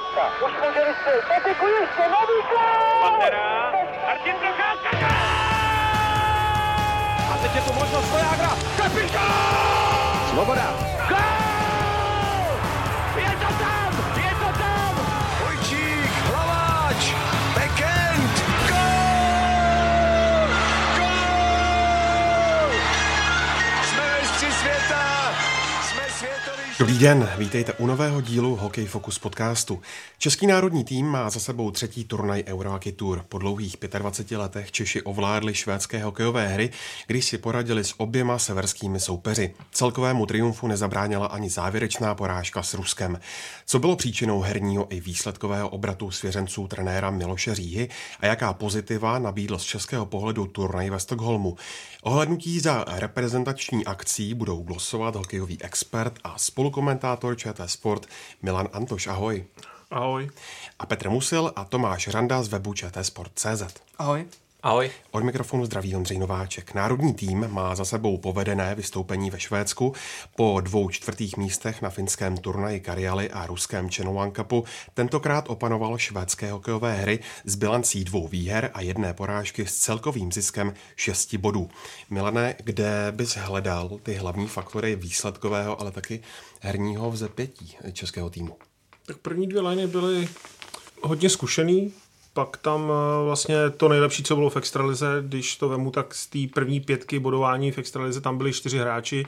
Procházka. Už může vystřelit. Patiku ještě, nový gol! Pantera, Martin Procházka, A teď je tu možnost Vojágra. Kapitán! Svoboda. Den, vítejte u nového dílu Hokej Focus podcastu. Český národní tým má za sebou třetí turnaj Eurohockey Tour. Po dlouhých 25 letech Češi ovládli švédské hokejové hry, když si poradili s oběma severskými soupeři. Celkovému triumfu nezabránila ani závěrečná porážka s Ruskem. Co bylo příčinou herního i výsledkového obratu svěřenců trenéra Miloše Říhy a jaká pozitiva nabídl z českého pohledu turnaj ve Stockholmu? Ohlednutí za reprezentační akcí budou glosovat hokejový expert a spolukomentátor ČT Sport Milan Antoš. Ahoj. Ahoj. A Petr Musil a Tomáš Randa z webu čtsport.cz. Ahoj. Ahoj. Od mikrofonu zdraví Ondřej Nováček. Národní tým má za sebou povedené vystoupení ve Švédsku. Po dvou čtvrtých místech na finském turnaji Karjaly a ruském Channel Cupu tentokrát opanoval švédské hokejové hry s bilancí dvou výher a jedné porážky s celkovým ziskem šesti bodů. Milane, kde bys hledal ty hlavní faktory výsledkového, ale taky herního vzepětí českého týmu? Tak první dvě liny byly hodně zkušený, pak tam eh, vlastně to nejlepší, co bylo v extralize, když to vemu, tak z té první pětky bodování v extralize tam byli čtyři hráči,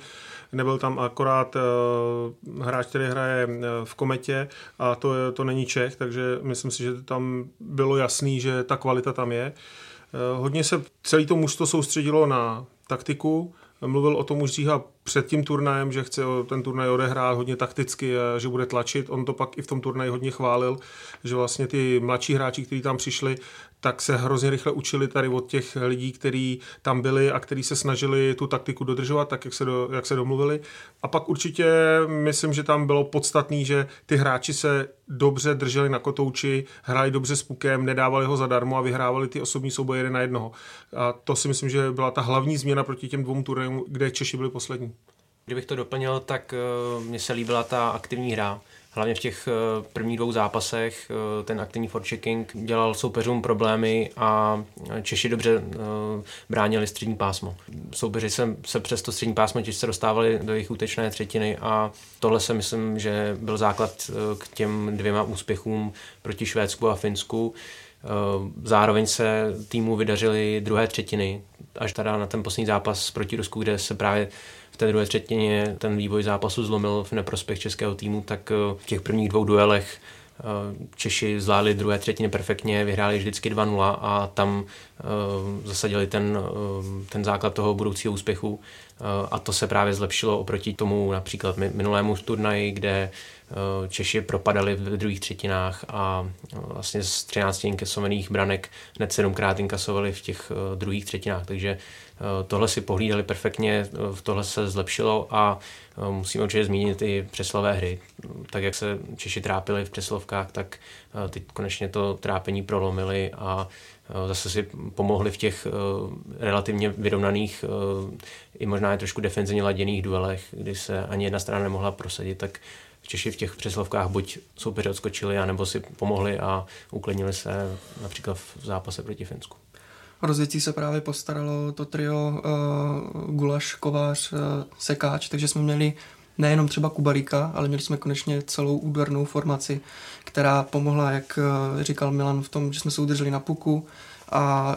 nebyl tam akorát uh, hráč, který hraje uh, v Kometě a to, je, to není Čech, takže myslím si, že tam bylo jasný, že ta kvalita tam je. Uh, hodně se celý to mužstvo soustředilo na taktiku, Mluvil o tom už Říha před tím turnajem, že chce ten turnaj odehrát hodně takticky že bude tlačit. On to pak i v tom turnaji hodně chválil, že vlastně ty mladší hráči, kteří tam přišli, tak se hrozně rychle učili tady od těch lidí, kteří tam byli a kteří se snažili tu taktiku dodržovat, tak jak se, do, jak se domluvili. A pak určitě myslím, že tam bylo podstatný, že ty hráči se dobře drželi na kotouči, hráli dobře s pukem, nedávali ho zadarmo a vyhrávali ty osobní souboje jeden na jednoho. A to si myslím, že byla ta hlavní změna proti těm dvou turnajům, kde Češi byli poslední. Kdybych to doplnil, tak uh, mně se líbila ta aktivní hra. Hlavně v těch uh, prvních dvou zápasech uh, ten aktivní forechecking dělal soupeřům problémy a Češi dobře uh, bránili střední pásmo. Soupeři se, se přes to střední pásmo těžce dostávali do jejich útečné třetiny a tohle se myslím, že byl základ k těm dvěma úspěchům proti Švédsku a Finsku. Zároveň se týmu vydařily druhé třetiny, až teda na ten poslední zápas proti Rusku, kde se právě v té druhé třetině ten vývoj zápasu zlomil v neprospěch českého týmu, tak v těch prvních dvou duelech Češi zvládli druhé třetiny perfektně, vyhráli vždycky 2-0 a tam zasadili ten, ten základ toho budoucího úspěchu. A to se právě zlepšilo oproti tomu například minulému turnaji, kde Češi propadali v druhých třetinách a vlastně z 13 inkasovaných branek hned sedmkrát inkasovali v těch druhých třetinách, takže tohle si pohlídali perfektně, v tohle se zlepšilo a musíme určitě zmínit i přeslové hry. Tak jak se Češi trápili v přeslovkách, tak teď konečně to trápení prolomili a zase si pomohli v těch relativně vyrovnaných i možná i trošku defenzivně laděných duelech, kdy se ani jedna strana nemohla prosadit, tak Češi v těch přeslovkách buď soupeři odskočili, anebo si pomohli a uklidnili se například v zápase proti Finsku. Rozvěcí se právě postaralo to trio uh, Gulaš, Kovář, uh, Sekáč, takže jsme měli nejenom třeba Kubaríka, ale měli jsme konečně celou údernou formaci, která pomohla, jak uh, říkal Milan, v tom, že jsme se udrželi na puku a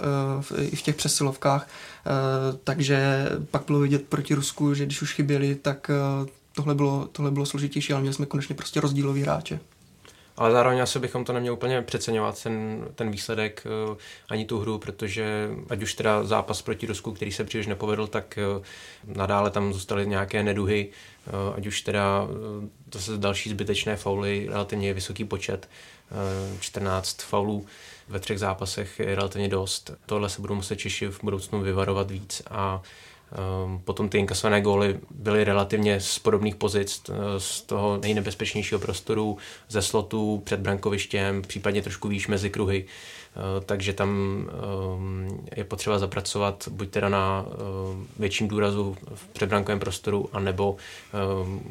uh, i v těch přesilovkách. Uh, takže pak bylo vidět proti Rusku, že když už chyběli, tak uh, tohle bylo, tohle bylo složitější, ale měli jsme konečně prostě rozdílový hráče. Ale zároveň asi bychom to neměli úplně přeceňovat, ten, ten výsledek, uh, ani tu hru, protože ať už teda zápas proti Rusku, který se příliš nepovedl, tak uh, nadále tam zůstaly nějaké neduhy, uh, ať už teda zase další zbytečné fauly, relativně vysoký počet, 14 faulů ve třech zápasech je relativně dost. Tohle se budou muset Češi v budoucnu vyvarovat víc a potom ty inkasované góly byly relativně z podobných pozic, eh, z toho nejnebezpečnějšího prostoru, ze slotu, před brankovištěm, případně trošku výš mezi kruhy. Eh, takže tam ehm, je potřeba zapracovat buď teda na ehm, větším důrazu v předbrankovém prostoru, anebo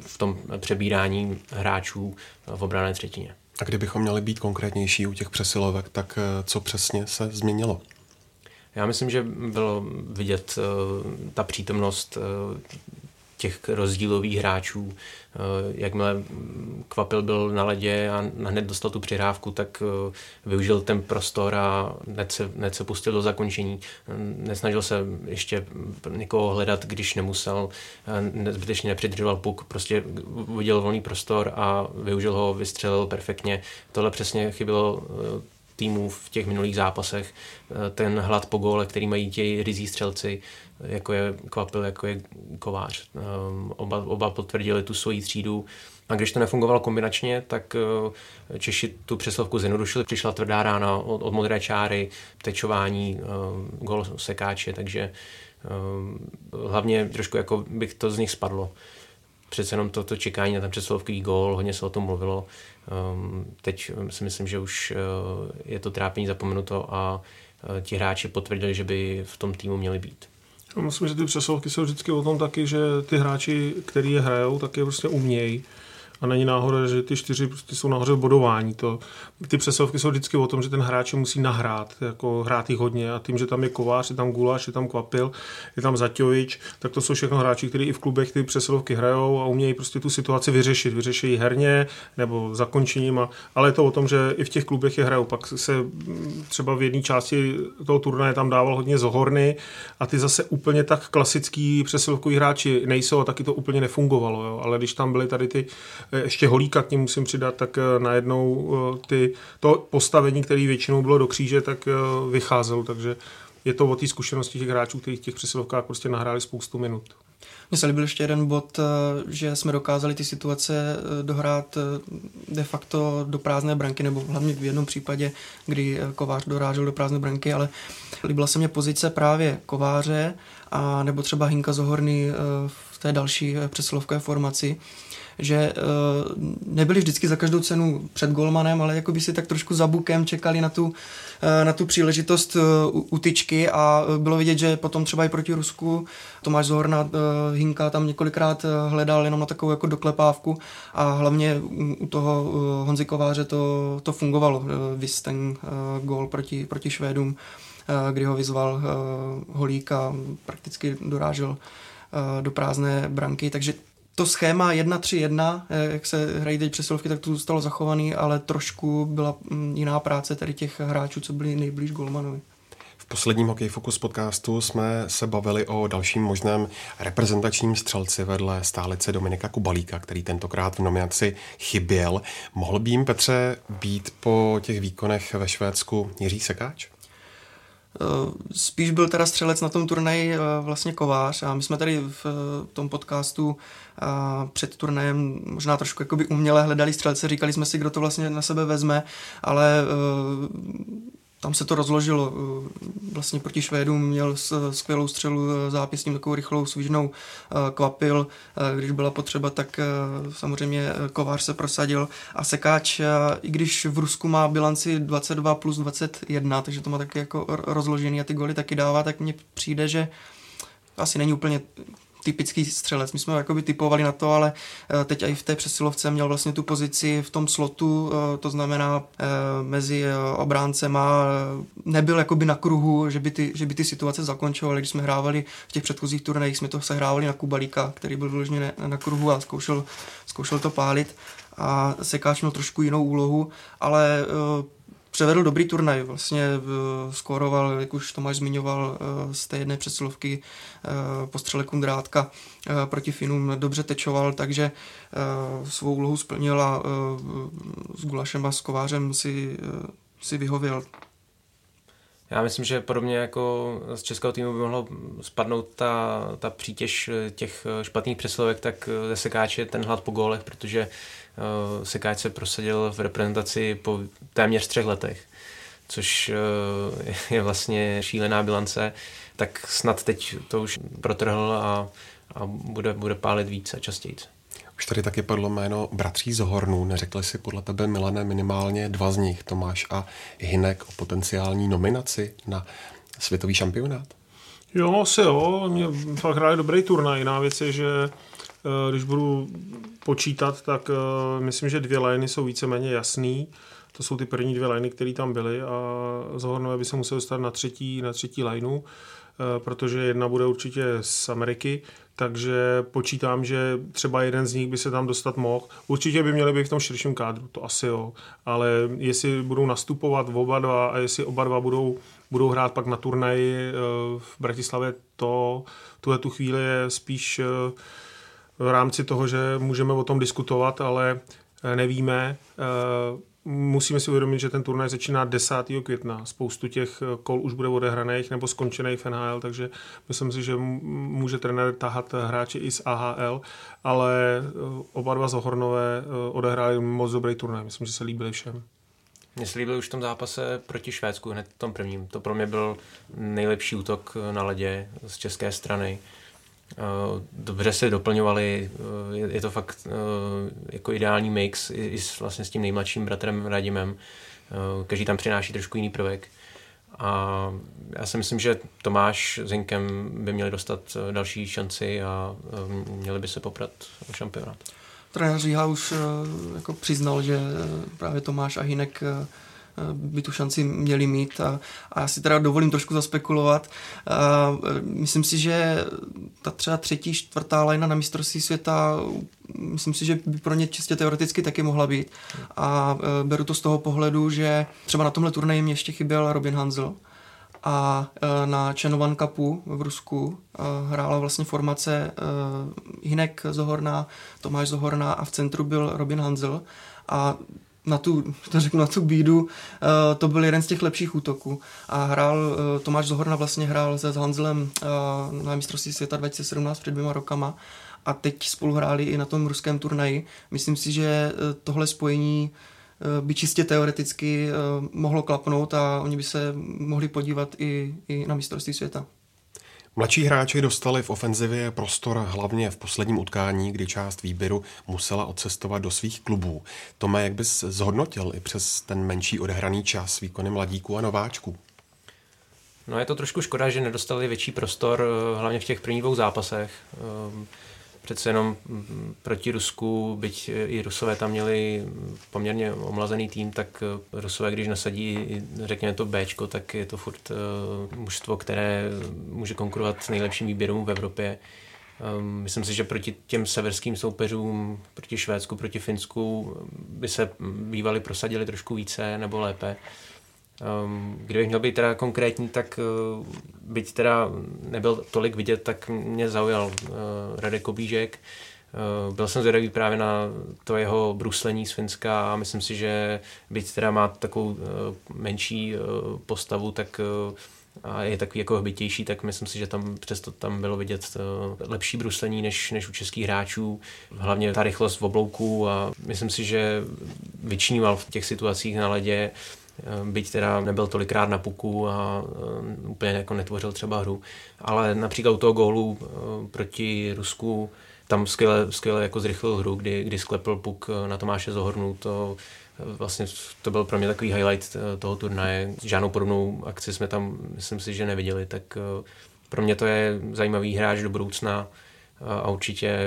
v tom přebírání hráčů v obrané třetině. A kdybychom měli být konkrétnější u těch přesilovek, tak eh, co přesně se změnilo? Já myslím, že bylo vidět uh, ta přítomnost uh, těch rozdílových hráčů. Eh, jakmile Kvapil byl na ledě a hned dostal tu přihrávku, tak eh, využil ten prostor a hned se, hned se pustil do zakončení. Nesnažil se ještě někoho hledat, když nemusel, eh, zbytečně nepřidržoval puk, prostě viděl volný prostor a využil ho, vystřelil perfektně. Tohle přesně chybilo týmů v těch minulých zápasech. Ten hlad po góle, který mají ti rizí střelci, jako je Kvapil, jako je Kovář. Ehm, oba, oba potvrdili tu svoji třídu. A když to nefungovalo kombinačně, tak eh, Češi tu přeslovku zjednodušili. Přišla tvrdá rána od, od modré čáry, tečování, gol sekáče, takže hlavně trošku jako bych to z nich spadlo. Přece jenom toto čekání na ten přeslovkový gól, hodně se o tom mluvilo. Teď si myslím, že už eh, je to trápení zapomenuto a eh, ti hráči potvrdili, že by v tom týmu měli být. Myslím, že ty přesovky jsou vždycky o tom taky, že ty hráči, který je hrajou, tak je prostě umějí a není náhoda, že ty čtyři prostě jsou nahoře v bodování. To, ty přesilovky jsou vždycky o tom, že ten hráč musí nahrát, jako hrát jich hodně a tím, že tam je Kovář, je tam Guláš, je tam Kvapil, je tam Zaťovič, tak to jsou všechno hráči, kteří i v klubech ty přesilovky hrajou a umějí prostě tu situaci vyřešit. Vyřeší herně nebo zakončením, a, ale je to o tom, že i v těch klubech je hrajou. Pak se mm, třeba v jedné části toho turnaje tam dával hodně zohorny a ty zase úplně tak klasický přesilovkový hráči nejsou a taky to úplně nefungovalo. Jo. Ale když tam byly tady ty ještě Holíka k ním musím přidat, tak eh, najednou eh, ty, to postavení, které většinou bylo do kříže, tak vycházelo, takže je to o té zkušenosti těch hráčů, kteří v těch přesilovkách prostě nahráli spoustu minut. Mně se líbil ještě jeden bod, že jsme dokázali ty situace dohrát de facto do prázdné branky, nebo hlavně v jednom případě, kdy Kovář dorážel do prázdné branky, ale líbila se mě pozice právě Kováře a nebo třeba Hinka Zohorny v té další přesilovkové formaci, že uh, nebyli vždycky za každou cenu před golmanem, ale jako by si tak trošku za bukem čekali na tu, uh, na tu příležitost uh, utyčky a bylo vidět, že potom třeba i proti Rusku Tomáš Zohorna Hinka tam několikrát hledal jenom na takovou jako doklepávku a hlavně u, toho Honzi Kováře to, to fungovalo. Vys ten gól proti, proti Švédům, kdy ho vyzval Holík a prakticky dorážel do prázdné branky, takže to schéma 1-3-1, eh, jak se hrají teď přesilovky, tak to zůstalo zachovaný, ale trošku byla mm, jiná práce tady těch hráčů, co byli nejblíž Golmanovi. V posledním Hokej Focus podcastu jsme se bavili o dalším možném reprezentačním střelci vedle stálice Dominika Kubalíka, který tentokrát v nominaci chyběl. Mohl by jim, Petře, být po těch výkonech ve Švédsku Jiří Sekáč? Eh, spíš byl teda střelec na tom turnaji eh, vlastně kovář a my jsme tady v eh, tom podcastu před turnajem možná trošku jakoby uměle hledali střelce, říkali jsme si, kdo to vlastně na sebe vezme, ale tam se to rozložilo. Vlastně proti Švédům měl skvělou střelu zápisním, takovou rychlou, svížnou kvapil. Když byla potřeba, tak samozřejmě Kovář se prosadil. A Sekáč, i když v Rusku má bilanci 22 plus 21, takže to má taky jako rozložený a ty goly taky dává, tak mně přijde, že asi není úplně typický střelec. My jsme ho jakoby typovali na to, ale eh, teď i v té přesilovce měl vlastně tu pozici v tom slotu, eh, to znamená eh, mezi obráncema, nebyl jakoby na kruhu, že by ty, že by ty situace zakončovaly. Když jsme hrávali v těch předchozích turnajích, jsme to sehrávali na Kubalíka, který byl vyloženě na kruhu a zkoušel, zkoušel to pálit a Sekáč měl trošku jinou úlohu, ale převedl dobrý turnaj, vlastně uh, skóroval, jak už Tomáš zmiňoval, uh, z té jedné přesilovky uh, postřele Kundrátka uh, proti Finům dobře tečoval, takže svou úlohu splnil a s Gulašem a s Kovářem si, si vyhověl. Já myslím, že podobně jako z českého týmu by mohlo spadnout ta, ta přítěž těch špatných přesilovek, tak ze sekáče ten hlad po gólech, protože Sekáč se prosadil v reprezentaci po téměř třech letech, což uh, je vlastně šílená bilance, tak snad teď to už protrhl a, a bude, bude pálit víc a častěji. Už tady taky padlo jméno bratří z Hornů. Neřekli si podle tebe, Milane, minimálně dva z nich, Tomáš a Hinek, o potenciální nominaci na světový šampionát? Jo, se jo, mě fakt hráli dobrý turnaj. Jiná věc je, že Eh, když budu počítat, tak eh, myslím, že dvě liny jsou víceméně jasný. To jsou ty první dvě liny, které tam byly a Zohornové by se museli dostat na třetí, na třetí lineu, protože jedna bude určitě z Ameriky, takže počítám, že třeba jeden z nich by se tam dostat mohl. Určitě by měli být v tom širším kádru, to asi jo, ale jestli budou nastupovat oba dva a jestli oba dva budou, budou hrát pak na turnaji v Bratislavě, to tuhle tu chvíli je spíš v rámci toho, že můžeme o tom diskutovat, ale eh, nevíme. Eh, musíme si uvědomit, že ten turnaj začíná 10. května. Spoustu těch eh, kol už bude odehraných nebo skončených v NHL, takže myslím si, že může trenér tahat hráči i z AHL, ale oba dva Zohornové odehráli moc dobrý turnaj. Myslím, že se líbili všem. Mně se líbil už v tom zápase proti Švédsku, hned v tom prvním. To pro mě byl nejlepší útok na ledě z české strany. Eh, dobře se doplňovali, eh, je to fakt eh, jako ideální mix i s, vlastně s tím nejmladším bratrem Radimem. Každý tam přináší trošku jiný prvek. A já si myslím, že Tomáš s Zinkem by měli dostat další šanci a měli by se poprat o šampionát. Trenér Říha už jako přiznal, že právě Tomáš a Hinek by tu šanci měli mít a, a já si teda dovolím trošku zaspekulovat. A, myslím si, že ta třeba třetí, čtvrtá lajna na mistrovství světa, myslím si, že by pro ně čistě teoreticky taky mohla být. A e, beru to z toho pohledu, že třeba na tomhle turnaji mě ještě chyběl Robin Hansel, a na Chenovan Cupu v Rusku hrála vlastně formace Hinek Zohorna, Tomáš Zohorna a v centru byl Robin Hansel a na tu, to řeknu, na tu bídu, eh, to byl jeden z těch lepších útoků. A hrál, eh, Tomáš Zohorna vlastně hrál se s Hanzelem eh, na mistrovství světa 2017 před dvěma rokama a teď spolu hráli i na tom ruském turnaji. Myslím si, že tohle spojení by čistě teoreticky mohlo klapnout a oni by se mohli podívat i, i na mistrovství světa. Mladší hráči dostali v ofenzivě prostor hlavně v posledním utkání, kdy část výběru musela odcestovat do svých klubů. Tome, jak bys zhodnotil i přes ten menší odehraný čas výkony mladíků a nováčků? No je to trošku škoda, že nedostali větší prostor, eh, hlavně v těch prvních dvou zápasech. Ehm, přece jenom mm, proti Rusku, byť i Rusové tam měli poměrně omlazený tým, tak eh, Rusové, když nasadí, řekněme to B, tak je to furt uh, mužstvo, které může konkurovat s nejlepším výběrům v Evropě. Um, myslím si, že proti těm severským soupeřům, proti Švédsku, proti Finsku, by se bývali prosadili trošku více nebo lépe. Um, kdybych měl být teda konkrétní, tak uh, byť teda nebyl tolik vidět, tak mě zaujal uh, Radek Kobížek. Uh, byl jsem zvědavý právě na to jeho bruslení z Finska a myslím si, že byť teda má takovou uh, menší uh, postavu, tak uh, a je takový jako hbitější, tak myslím si, že tam přesto tam bylo vidět lepší bruslení než, než u českých hráčů. Hlavně ta rychlost v oblouku a myslím si, že vyčníval v těch situacích na ledě Eh, byť teda nebyl tolikrát na puku a eh, úplně jako netvořil třeba hru. Ale například u toho gólu eh, proti Rusku tam skvěle, skvěle jako zrychlil hru, kdy, kdy sklepl puk na Tomáše Zohornu. To, vlastně to byl pro mě takový highlight toho turnaje. Žádnou podobnou akci jsme tam, myslím si, že neviděli, tak pro mě to je zajímavý hráč do budoucna a určitě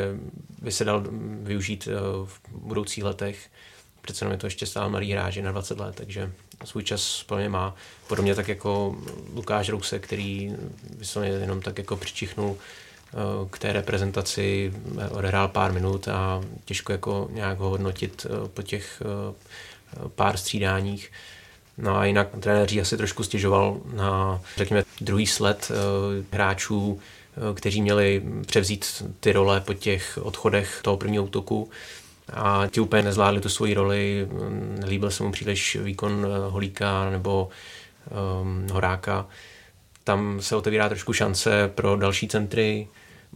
by se dal využít v budoucích letech. Přece jenom je to ještě stále malý hráč, na 20 let, takže svůj čas plně má. Podobně tak jako Lukáš Rouse, který vysloveně jenom tak jako přičichnul eh, k té reprezentaci, odehrál pár minut a těžko jako nějak ho hodnotit eh, po těch eh, pár střídáních. No a jinak trenér asi trošku stěžoval na, řekněme, druhý sled hráčů, kteří měli převzít ty role po těch odchodech toho prvního útoku a ti úplně nezvládli tu svoji roli, nelíbil se mu příliš výkon eh, Holíka nebo um, Horáka. Tam se otevírá trošku šance pro další centry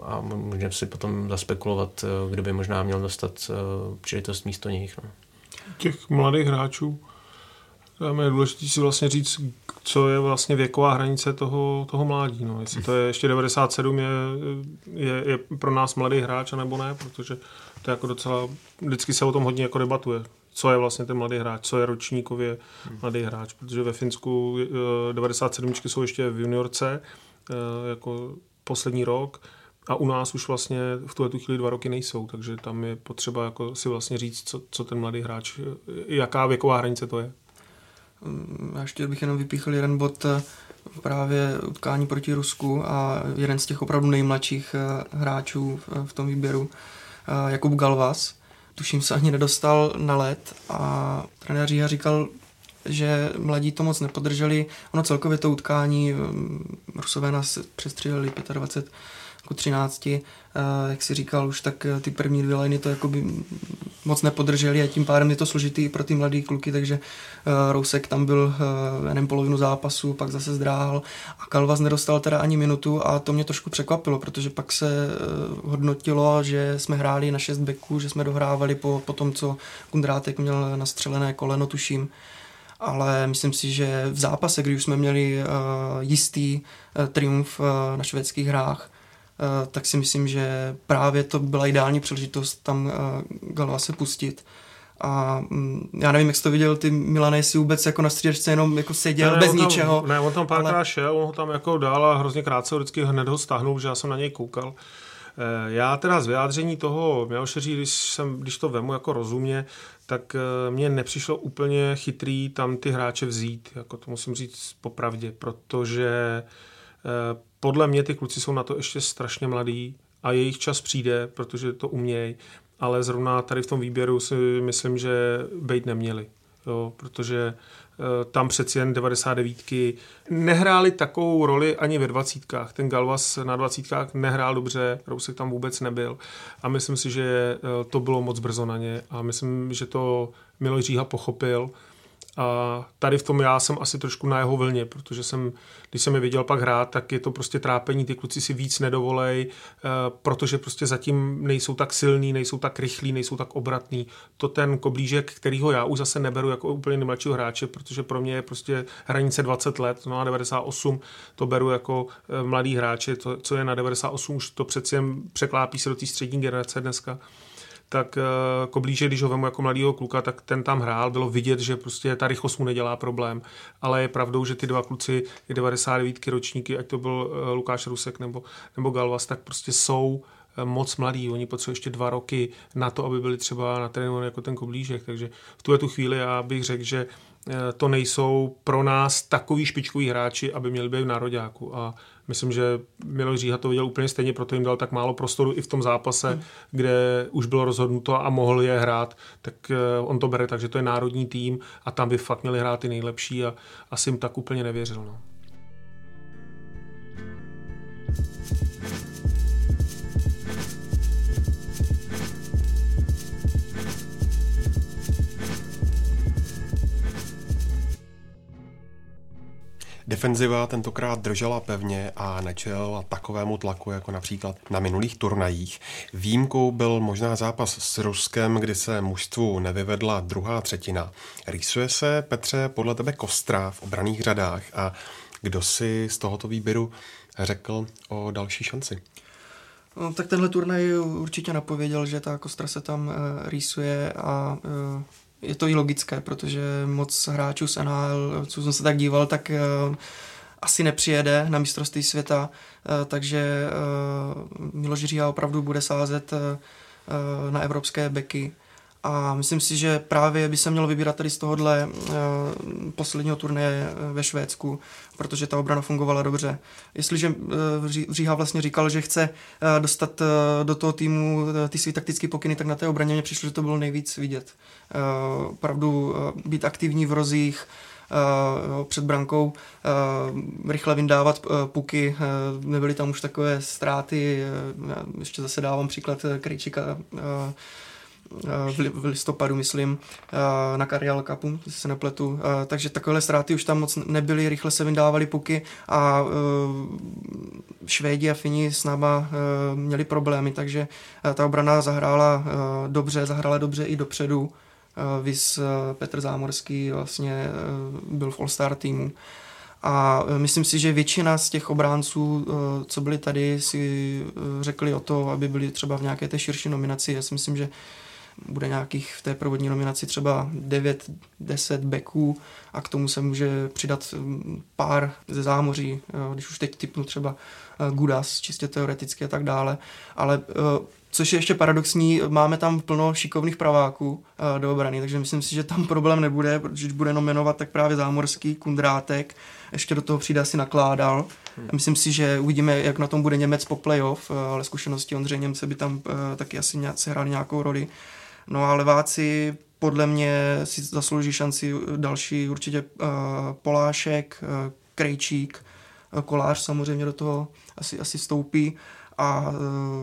a můžeme si potom zaspekulovat, eh, kdo by možná měl dostat uh, příležitost místo nich. No. Těch mladých hráčů tam je důležité si vlastně říct, co je vlastně věková hranice toho, toho mládí. No. Jestli to je ještě 97 je, je, je pro nás mladý hráč, nebo ne, protože to je jako docela, vždycky se o tom hodně jako debatuje. Co je vlastně ten mladý hráč, co je ročníkově mladý hráč, protože ve Finsku 97 eh, jsou ještě v juniorce, eh, jako poslední rok, a u nás už vlastně v tuhle tu chvíli dva roky nejsou, takže tam je potřeba jako si vlastně říct, co, co ten mladý hráč, jaká věková hranice to je. Mm, já ještě bych jenom vypíchl jeden bod eh, právě utkání proti Rusku a jeden z těch opravdu nejmladších eh, hráčů v tom výběru, eh, Jakub Galvas, tuším se ani nedostal na let a trenér Říha říkal, že mladí to moc nepodrželi. Ono celkově to utkání, mm, Rusové nás přestřelili 25 ku 13, jak si říkal už, tak eh, ty první dvě liny to jakoby moc nepodrželi a tím pádem je to složitý pro ty mladý kluky, takže uh, Rousek tam byl jenom polovinu zápasu, pak zase zdráhal a Kalvas nedostal teda ani minutu a to mě trošku překvapilo, protože pak se hodnotilo, že jsme hráli na šest beků, že jsme dohrávali po, po tom, co Kundrátek měl nastřelené koleno, tuším. Ale myslím si, že v zápase, kdy už jsme měli uh, jistý uh, triumf uh, na švédských hrách, tak si myslím, že právě to byla ideální příležitost tam uh, Galva se pustit. A um, já nevím, jak jsi to viděl, ty Milane, jestli vůbec jako na střídačce jenom jako seděl ne, bez tam, ničeho. Ne, on tam párkrát ale... šel, on ho tam jako dál a hrozně krátce vždycky hned ho stáhnul, že já jsem na něj koukal. Já teda z vyjádření toho Milošeří, když, jsem, když to vemu jako rozumně, tak eh, mně nepřišlo úplně chytrý tam ty hráče vzít, jako to musím říct popravdě, protože eh, podle mě ty kluci jsou na to ještě strašně mladí a jejich čas přijde, protože to umějí, ale zrovna tady v tom výběru si myslím, že být neměli, jo, protože Eh, tam přeci jen 99 nehráli takovou roli ani ve dvacítkách. Ten Galvas na dvacítkách nehrál dobře, Rousek tam vůbec nebyl. A myslím si, že eh, to bylo moc brzo na ně a myslím, že to Miloš Říha pochopil a tady v tom já jsem asi trošku na jeho vlně, protože jsem, když jsem je viděl pak hrát, tak je to prostě trápení, ty kluci si víc nedovolej, eh, protože prostě zatím nejsou tak silní, nejsou tak rychlí, nejsou tak obratní. To ten koblížek, kterýho já už zase neberu jako úplně nejmladšího hráče, protože pro mě je prostě hranice 20 let, no a 98 to beru jako eh, mladý hráče, to, co je na 98, už to přeci jen překlápí se do té střední generace dneska tak eh, Koblíže, když ho vemu jako mladýho kluka, tak ten tam hrál, bylo vidět, že prostě ta rychlost mu nedělá problém, ale je pravdou, že ty dva kluci, i 99 ročníky, ať to byl eh, Lukáš Rusek nebo, nebo Galvas, tak prostě jsou eh, moc mladí, oni potřebují ještě dva roky na to, aby byli třeba na trénu jako ten Koblížek, takže v tuhle tu chvíli já bych řekl, že to nejsou pro nás takový špičkoví hráči, aby měli být v nároďáku. A Myslím, že Miloš Říha to viděl úplně stejně, proto jim dal tak málo prostoru i v tom zápase, hmm. kde už bylo rozhodnuto a mohl je hrát, tak eh, on to bere, takže to je národní tým a tam by fakt měli hrát ty nejlepší a asi jim tak úplně nevěřil. No. Defenziva tentokrát držela pevně a nečelila takovému tlaku, jako například na minulých turnajích. Výjimkou byl možná zápas s Ruskem, kdy se mužstvu nevyvedla druhá třetina. Rýsuje se, Petře, podle tebe kostra v obraných řadách a kdo si z tohoto výběru řekl o další šanci? No, tak tenhle turnaj určitě napověděl, že ta kostra se tam uh, rýsuje a uh, je to i logické, protože moc hráčů z NHL, co jsem se tak díval, tak uh, asi nepřijede na mistrovství světa, uh, takže uh, Miloš Říha opravdu bude sázet na evropské beky. A myslím si, že právě by se mělo vybírat tady z tohohle uh, posledního turnaje ve Švédsku, protože ta obrana fungovala dobře. Jestliže uh, Říha vlastně říkal, že chce uh, dostat uh, do toho týmu uh, ty své taktické pokyny, tak na té obraně mě přišlo, že to bylo nejvíc vidět. Uh, opravdu uh, být aktivní v rozích, Uh, před brankou uh, rychle vyndávat uh, puky, uh, nebyly tam už takové ztráty, uh, ještě zase dávám příklad Krejčika, uh, v listopadu, myslím, na Karjal Cupu, se nepletu. Takže takovéhle ztráty už tam moc nebyly, rychle se vydávaly puky a Švédi a Fini s náma měli problémy, takže ta obrana zahrála dobře, zahrála dobře i dopředu. Vys Petr Zámorský vlastně byl v All-Star týmu. A myslím si, že většina z těch obránců, co byli tady, si řekli o to, aby byli třeba v nějaké té širší nominaci. Já si myslím, že bude nějakých v té provodní nominaci třeba 9-10 backů a k tomu se může přidat mm, pár ze zámoří, když už teď typnu třeba Gudas, čistě teoreticky a tak dále, ale Což je ještě paradoxní, máme tam plno šikovných praváků do obrany, takže myslím si, že tam problém nebude, protože když bude nominovat, tak právě zámorský, Kundrátek, ještě do toho přijde asi nakládal. Hmm. Myslím si, že uvidíme, jak na tom bude Němec po playoff, ale zkušenosti Ondřeje Němce by tam taky asi hráli nějakou roli. No a leváci podle mě si zaslouží šanci další určitě uh, Polášek, uh, Krejčík, uh, Kolář samozřejmě do toho asi, asi stoupí a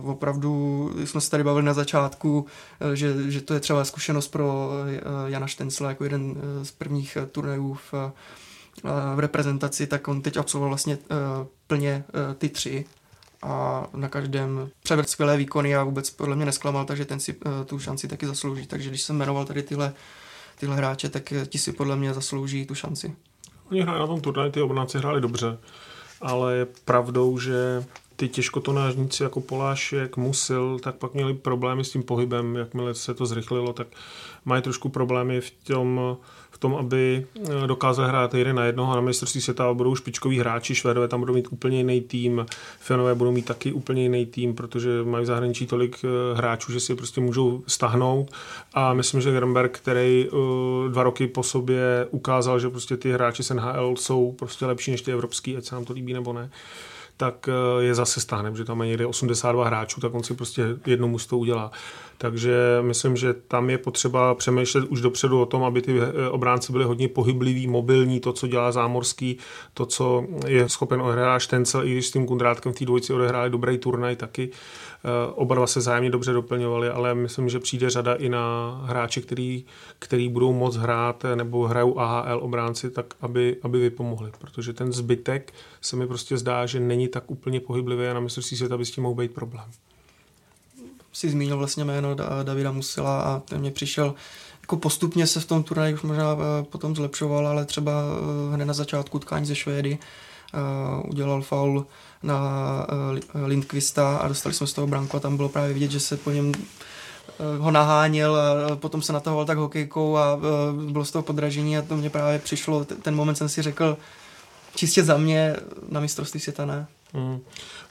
uh, opravdu jsme se tady bavili na začátku, uh, že, že to je třeba zkušenost pro uh, Jana Štencla jako jeden uh, z prvních uh, turnajů v, uh, v reprezentaci, tak on teď absolvoval vlastně uh, plně uh, ty tři a na každém převedl skvělé výkony a vůbec podle mě nesklamal, takže ten si uh, tu šanci taky zaslouží. Takže když jsem jmenoval tady tyhle, tyhle hráče, tak ti si podle mě zaslouží tu šanci. Oni hráli na tom turnaji, ty obránci hráli dobře, ale je pravdou, že ty těžkotonážníci jako Polášek, Musil, tak pak měli problémy s tím pohybem, jakmile se to zrychlilo, tak mají trošku problémy v tom, tom, aby eh, dokázali hrát jeden na jednoho na mistrovství světa budou špičkoví hráči, Švédové tam budou mít úplně jiný tým, Finové budou mít taky úplně jiný tým, protože mají v zahraničí tolik eh, hráčů, že si prostě můžou stahnout a myslím, že Grenberg, který uh, dva roky po sobě ukázal, že prostě ty hráči z NHL jsou prostě lepší než ty evropský, ať se nám to líbí nebo ne, tak eh, je zase stáhnem, že tam je někde 82 hráčů, tak on si prostě jedno mužstvo udělá. Takže myslím, že tam je potřeba přemýšlet už dopředu o tom, aby ty eh, obránci byli hodně pohybliví, mobilní, to, co dělá Zámorský, to, co je schopen odehrát Štencel, i když s tím Kundrátkem v té dvojici odehráli dobrý turnaj taky. Eh, oba dva se zájemně dobře doplňovali, ale myslím, že přijde řada i na hráči, který, který budou moc hrát nebo hrajou AHL obránci, tak aby, aby vypomohli, protože ten zbytek se mi prostě zdá, že není tak úplně pohyblivý a na mistrovství světa by s tím mohl být problém. Si zmínil vlastně jméno Davida Musila a ten mě přišel jako postupně se v tom turnaji už možná eh, potom zlepšoval, ale třeba eh, hned na začátku utkání ze Švédy udělal faul na uh, Lindqvista a dostali jsme z toho branku a tam bylo právě vidět, že se po něm ho naháněl a potom se natahoval tak hokejkou a bylo z toho podražení a to mě právě přišlo, ten moment jsem si řekl, čistě za mě na mistrovství světa ne. Mm.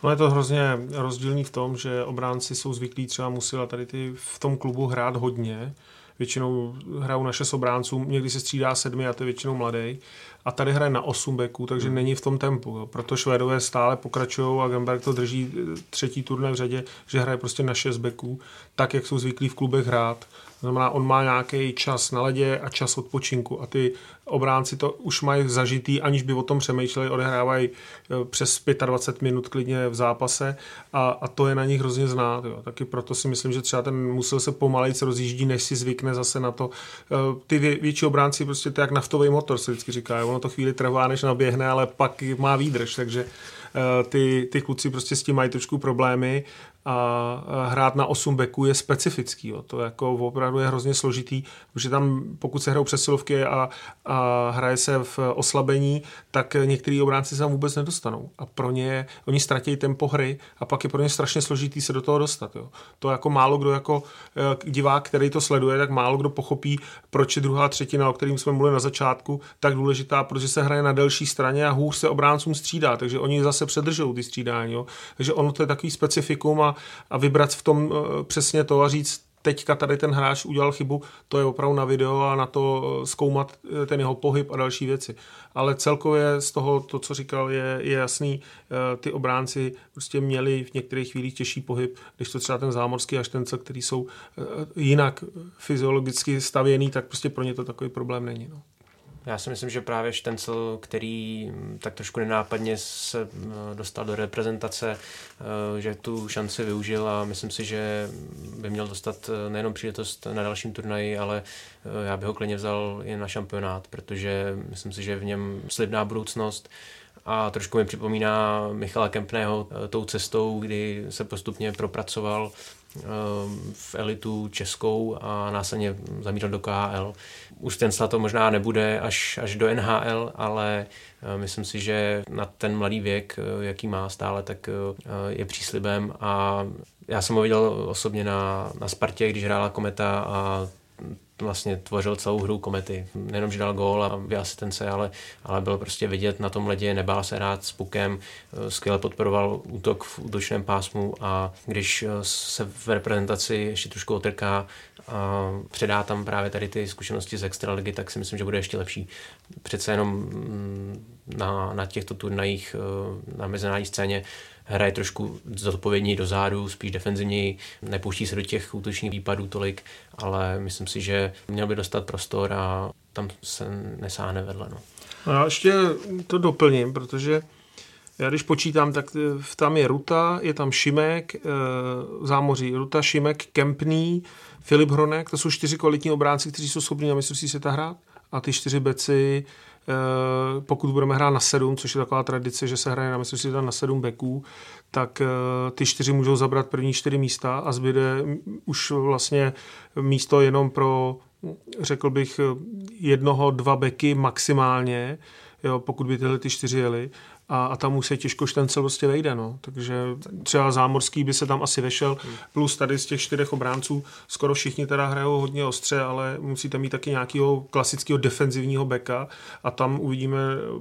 No je to hrozně rozdílný v tom, že obránci jsou zvyklí třeba musela tady ty v tom klubu hrát hodně. Většinou hrajou na šest obránců, někdy se střídá sedmi a to je většinou mladý. A tady hraje na 8 beků, takže hmm. není v tom tempu. Jo. Proto Švédové stále pokračují a Gamberg to drží eh, třetí turné v řadě, že hraje prostě na 6 beků, tak jak jsou zvyklí v klubech hrát. To znamená, on má nějaký čas na ledě a čas odpočinku a ty obránci to už mají zažitý, aniž by o tom přemýšleli, odehrávají eh, přes 25 minut klidně v zápase a, a to je na nich hrozně znát. Jo. Taky proto si myslím, že třeba ten musel se pomalejc rozjíždí, než si zvykne zase na to. Eh, ty vě, větší obránci prostě to jak naftový motor se vždycky říká, ono to chvíli trvá, než naběhne, ale pak má výdrž, takže eh, ty, ty kluci prostě s tím mají trošku problémy a hrát na 8 beků je specifický. Jo. To jako opravdu je hrozně složitý, protože tam pokud se hrajou přesilovky a, a hraje se v oslabení, tak některý obránci se tam vůbec nedostanou. A pro ně, oni ztratí tempo hry a pak je pro ně strašně složitý se do toho dostat. Jo. To jako málo kdo jako eh, divák, který to sleduje, tak málo kdo pochopí, proč je druhá třetina, o kterým jsme mluvili na začátku, tak důležitá, protože se hraje na delší straně a hůř se obráncům střídá, takže oni zase předržou ty střídání. Jo. Takže ono to je takový specifikum a a vybrat v tom eh, přesně to a říct, teďka tady ten hráč udělal chybu, to je opravdu na video a na to eh, zkoumat eh, ten jeho pohyb a další věci. Ale celkově z toho, to, co říkal, je, je jasný, ty obránci prostě měli v některých chvílích těžší pohyb, když to třeba ten zámorský a štencel, který jsou jinak fyziologicky stavěný, tak prostě pro ně to takový problém není. No. Já si myslím, že právě Štencel, který mm, tak trošku nenápadně se mm, dostal do reprezentace, eh, že tu šanci využil a myslím si, že by měl dostat eh, nejenom příležitost na dalším turnaji, ale eh, já bych ho klidně vzal i na šampionát, protože myslím si, že v něm slibná budoucnost. A trošku mi připomíná Michala Kempného tou cestou, kdy se postupně propracoval v elitu českou a následně zamířil do KHL. Už ten to možná nebude až, až do NHL, ale myslím si, že na ten mladý věk, jaký má stále, tak je příslibem a já jsem ho viděl osobně na, na Spartě, když hrála Kometa a vlastně tvořil celou hru komety. Nejenom, že dal gól a dvě asistence, ale, ale byl prostě vidět na tom ledě, nebál se hrát s pukem, eh, skvěle podporoval útok v útočném pásmu a když eh, se v reprezentaci ještě trošku otrká a předá tam právě tady ty zkušenosti z extraligy, tak si myslím, že bude ještě lepší. Přece jenom mm, na, na těchto turnajích eh, na mezinárodní scéně hraje trošku zodpovědněji do zádu, spíš defenzivněji, nepouští se do těch útočních výpadů tolik, ale myslím si, že měl by dostat prostor a tam se nesáhne vedle. No. No já ještě to doplním, protože já když počítám, tak tam je Ruta, je tam Šimek, eh, zámoří Ruta, Šimek, Kempný, Filip Hronek, to jsou čtyři kvalitní obránci, kteří jsou schopni na mistrovství světa hrát a ty čtyři beci Eh, pokud budeme hrát na sedm, což je taková tradice, že se hraje na mistrovství na sedm beků, tak eh, ty čtyři můžou zabrat první čtyři místa a zbyde už vlastně místo jenom pro, řekl bych, jednoho, dva beky maximálně, jo, pokud by tyhle ty čtyři jeli a, a tam už se těžko štencel prostě vejde, no. Takže třeba Zámorský by se tam asi vešel, plus tady z těch čtyřech obránců skoro všichni teda hrajou hodně ostře, ale musíte mít taky nějakého klasického defenzivního beka a tam uvidíme,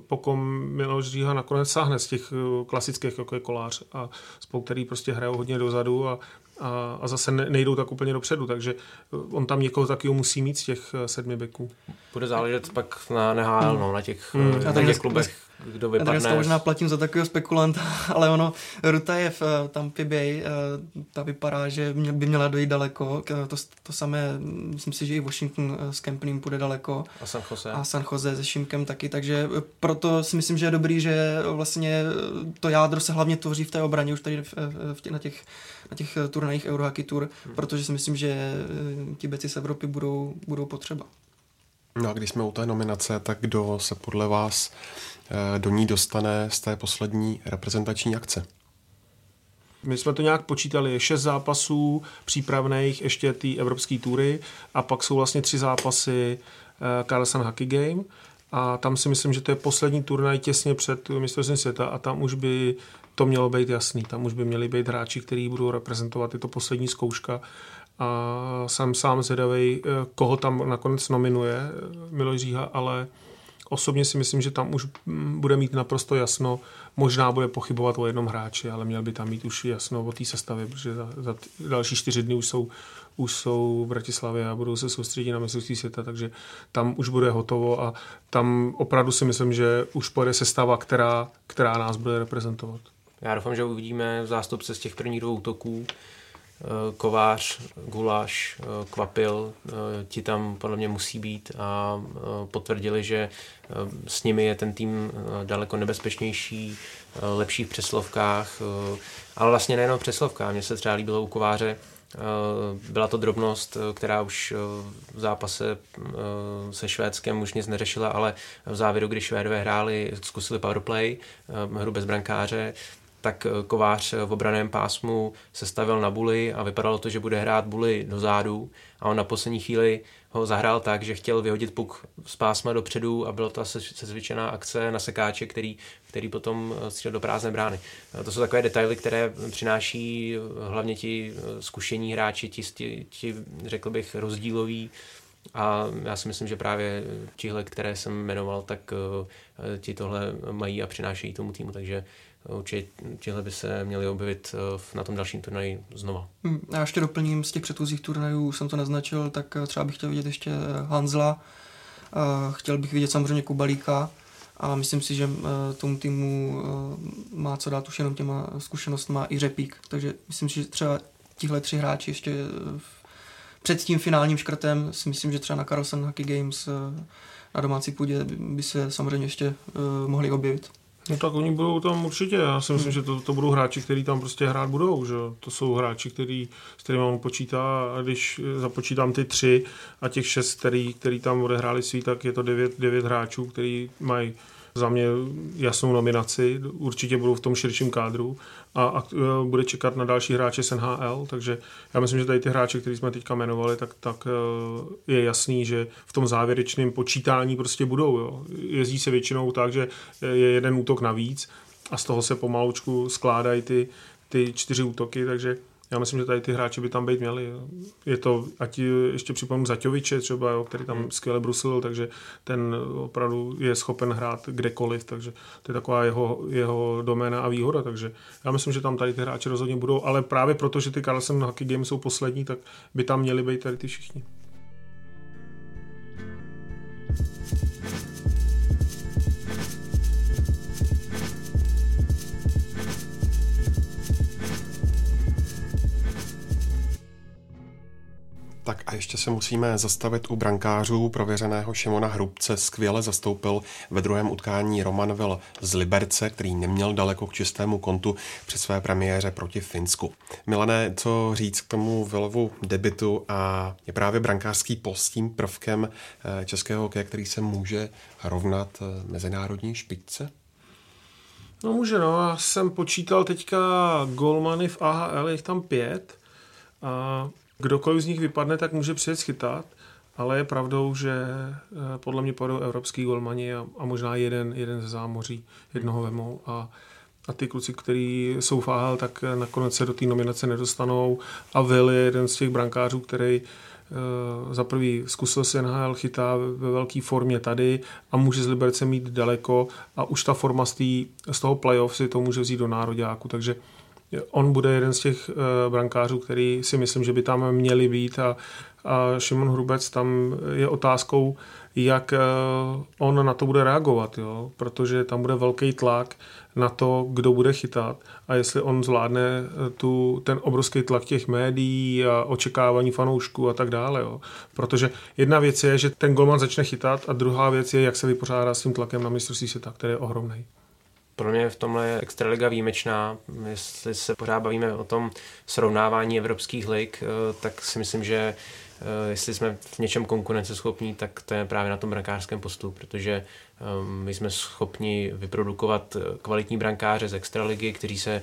pokom Miloš Říha nakonec sáhne z těch eh, klasických, jako je kolář a spolu, který prostě hrajou hodně dozadu a a, a zase nejdou tak úplně dopředu, takže eh, on tam někoho takového musí mít z těch eh, sedmi beků. Bude záležet pak na NHL, no, na těch, hmm. na těch klubech kdo vypadne. Já to možná platím za takového spekulanta, ale ono, Ruta je v Tampa Bay, ta vypadá, že by měla dojít daleko, to, to samé, myslím si, že i Washington s Kempným půjde daleko. A San Jose. A San Jose se Šimkem taky, takže proto si myslím, že je dobrý, že vlastně to jádro se hlavně tvoří v té obraně už tady v, v tě, na těch na těch turnajích Eurohockey Tour, hmm. protože si myslím, že ti beci z Evropy budou, budou potřeba. No a když jsme u té nominace, tak kdo se podle vás Eh, do ní dostane z té poslední reprezentační akce. My jsme to nějak počítali, je šest zápasů přípravných, ještě ty evropské tury a pak jsou vlastně tři zápasy uh, Carlson Hockey Game a tam si myslím, že to je poslední turnaj těsně před mistrovstvím světa a tam už by to mělo být jasný. Tam už by měli být hráči, kteří budou reprezentovat. Je to poslední zkouška a jsem sám zvědavý, eh, koho tam nakonec nominuje Miloš Říha, ale Osobně si myslím, že tam už mm, bude mít naprosto jasno, možná bude pochybovat o jednom hráči, ale měl by tam mít už jasno o té sestavě, protože za, za další čtyři dny už jsou, už jsou v Bratislavě a budou se soustředit na mistrovství světa, takže tam už bude hotovo a tam opravdu si myslím, že už pojede sestava, která, která nás bude reprezentovat. Já doufám, že uvidíme zástupce z těch prvních dvou útoků, Eh, kovář, Guláš, eh, Kvapil, eh, ti tam podle mě musí být a potvrdili, že s nimi je ten tým daleko nebezpečnější, lepší v přeslovkách, ale vlastně nejenom v přeslovkách. Mně se třeba líbilo u Kováře, byla to drobnost, která už v zápase se Švédskem už nic neřešila, ale v závěru, když Švédové hráli, zkusili powerplay, hru bez brankáře, tak eh, Kovář v obraném pásmu se stavil na Bully a vypadalo to, že bude hrát Bully do zádu a on na poslední chvíli ho zahrál tak, že chtěl vyhodit puk z pásma dopředu a byla to asi sezvětšená akce na sekáče, který, který potom eh, střel do prázdné brány. Eh, to jsou takové detaily, které přináší hlavně ti zkušení hráči, ti, ti, ti řekl bych, rozdíloví a já si myslím, že právě tihle, které jsem jmenoval, tak ti tohle mají a přinášejí tomu týmu, takže určitě tihle by se měli objevit eh, na tom dalším turnaji znova. Hmm, já ještě doplním z těch předchozích turnajů, jsem to naznačil, tak eh, třeba bych chtěl vidět ještě eh, Hanzla, chtěl bych vidět samozřejmě Kubalíka a myslím si, že tomu týmu má co dát už jenom těma zkušenostma i Řepík, takže myslím si, že třeba tihle tři hráči ještě před tím finálním škrtem si myslím, že třeba na Carlsen Hockey Games na domácí půdě by se samozřejmě ještě mohli objevit. No tak oni budou tam určitě, já si myslím, hmm. že to, to budou hráči, kteří tam prostě hrát budou, že to jsou hráči, který, s kterými on počítá a když započítám ty tři a těch šest, který, který tam odehráli svý, tak je to devět, devět hráčů, který mají za mě jasnou nominaci, určitě budou v tom širším kádru a, a bude čekat na další hráče z NHL, takže já myslím, že tady ty hráče, který jsme teďka jmenovali, tak, tak je jasný, že v tom závěrečném počítání prostě budou. Jo. Jezdí se většinou tak, že je jeden útok navíc a z toho se pomalučku skládají ty, ty čtyři útoky, takže já myslím, že tady ty hráči by tam být měli. Je to, ať ještě připomenu Zaťoviče třeba, jo, který tam hmm. skvěle brusil, takže ten opravdu je schopen hrát kdekoliv, takže to je taková jeho, jeho doména a výhoda, takže já myslím, že tam tady ty hráči rozhodně budou, ale právě proto, že ty Carlsen Hockey Games jsou poslední, tak by tam měli být tady ty všichni. Tak a ještě se musíme zastavit u brankářů. Prověřeného Šimona Hrubce skvěle zastoupil ve druhém utkání Roman Vil z Liberce, který neměl daleko k čistému kontu při své premiéře proti Finsku. Milané, co říct k tomu Vilovu debitu a je právě brankářský post tím prvkem eh, českého hokeje, který se může rovnat eh, mezinárodní špičce? No může, no. Já jsem počítal teďka golmany v AHL, je tam pět. A Kdokoliv z nich vypadne, tak může přijet schytat, ale je pravdou, že eh, podle mě padou evropský golmani a, a možná jeden, jeden ze zámoří, jednoho vemou. A a ty kluci, kteří jsou AHL, tak eh, nakonec se do té nominace nedostanou. A Will je jeden z těch brankářů, který uh, za prvý zkusil si NHL, chytá ve velké formě tady a může z Liberce mít daleko. A už ta forma z, tý, z toho playoff si to může vzít do nároďáku, takže on bude jeden z těch uh, brankářů, který si myslím, že by tam měli být a, a Šimon Hrubec tam je otázkou, jak uh, on na to bude reagovat, jo? protože tam bude velký tlak na to, kdo bude chytat a jestli on zvládne eh, tu, ten obrovský tlak těch médií a očekávání fanoušků a tak dále. Jo? Protože jedna věc je, že ten golman začne chytat a druhá věc je, jak se vypořádá s tím tlakem na mistrovství světa, který je ohromný. Pro mě v tomhle je Extraliga výjimečná. Jestli se pořád bavíme o tom srovnávání evropských lig, eh, tak si myslím, že eh, jestli jsme v něčem konkurenceschopní, tak to je právě na tom brankářském postu, protože eh, my jsme schopni vyprodukovat kvalitní brankáře z extraligy, kteří se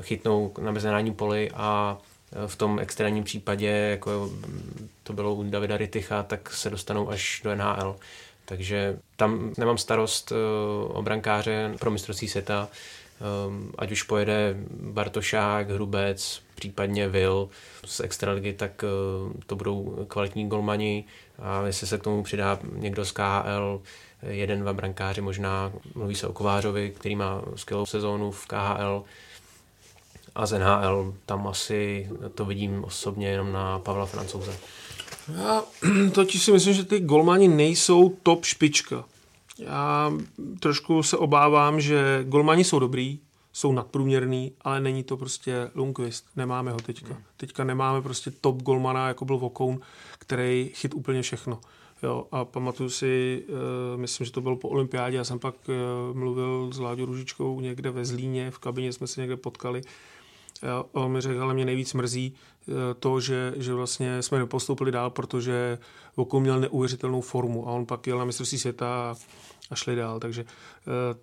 chytnou na mezinárodní poli a v tom extrémním případě, jako to bylo u Davida Ritycha, tak se dostanou až do NHL. Takže tam nemám starost uh, o brankáře pro mistrovství světa, um, ať už pojede Bartošák, Hrubec, případně Vil z Extraligy, tak uh, to budou kvalitní golmani. A jestli se k tomu přidá někdo z KHL, jeden, dva brankáři možná, mluví se o Kovářovi, který má skvělou sezónu v KHL, a z NHL tam asi to vidím osobně jenom na Pavla Francouze. Já totiž si myslím, že ty golmani nejsou top špička. Já trošku se obávám, že golmani jsou dobrý, jsou nadprůměrný, ale není to prostě Lundqvist. Nemáme ho teďka. Teďka nemáme prostě top golmana, jako byl Vokoun, který chyt úplně všechno. Jo, a pamatuju si, uh, myslím, že to bylo po olympiádě, já jsem pak uh, mluvil s Láďou Ružičkou někde ve Zlíně, v kabině jsme se někde potkali. A on mi řekl, ale mě nejvíc mrzí, to, že, že vlastně jsme nepostoupili dál, protože Voko měl neuvěřitelnou formu a on pak jel na mistrovství světa a, a šli dál. Takže eh,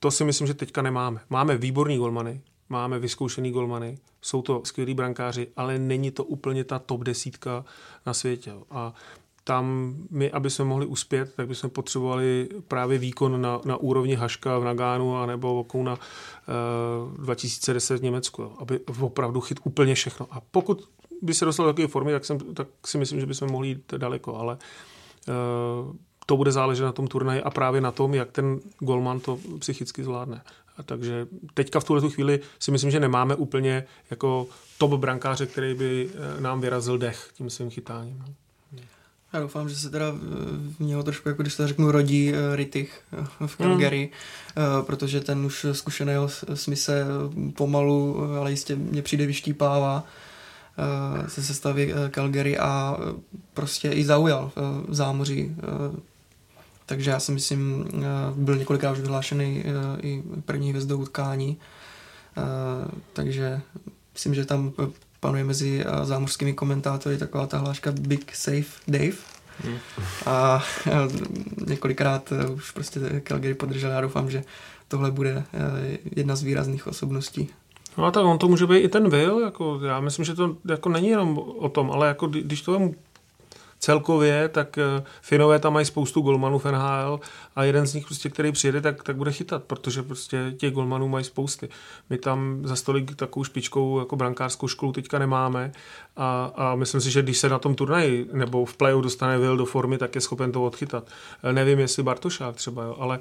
to si myslím, že teďka nemáme. Máme výborný golmany, máme vyzkoušený golmany, jsou to skvělí brankáři, ale není to úplně ta top desítka na světě. A tam my, aby jsme mohli uspět, tak bychom potřebovali právě výkon na, na úrovni Haška v Nagánu anebo Vokouna uh, 2010 v Německu, jo, aby opravdu chyt úplně všechno. A pokud by se dostal do takové formy, tak, jsem, tak si myslím, že bychom mohli jít daleko, ale uh, to bude záležet na tom turnaji a právě na tom, jak ten golman to psychicky zvládne. A takže teďka v tuhle chvíli si myslím, že nemáme úplně jako top brankáře, který by eh, nám vyrazil dech tím svým chytáním. Já doufám, že se teda v něho trošku, jako když to řeknu, rodí uh, Rittich uh, v Calgary, mm. protože ten už zkušeného smise pomalu, ale jistě mě přijde vyštípává se sestavy Calgary a prostě i zaujal v zámoří. Takže já si myslím, byl několikrát už vyhlášený i první hvězdou utkání. Takže myslím, že tam panuje mezi zámořskými komentátory taková ta hláška Big Safe Dave. Hmm. A, a několikrát už prostě Calgary podržel. Já doufám, že tohle bude jedna z výrazných osobností. No a tak on to může být i ten Will, jako já myslím, že to jako není jenom o tom, ale jako když to celkově, tak eh, Finové tam mají spoustu golmanů v NHL a jeden z nich, prostě, který přijede, tak, tak bude chytat, protože prostě těch golmanů mají spousty. My tam za stolik takovou špičkou jako brankářskou školu teďka nemáme a, a myslím si, že když se na tom turnaji nebo v playu dostane Will do formy, tak je schopen to odchytat. Eh, nevím, jestli Bartošák třeba, jo, ale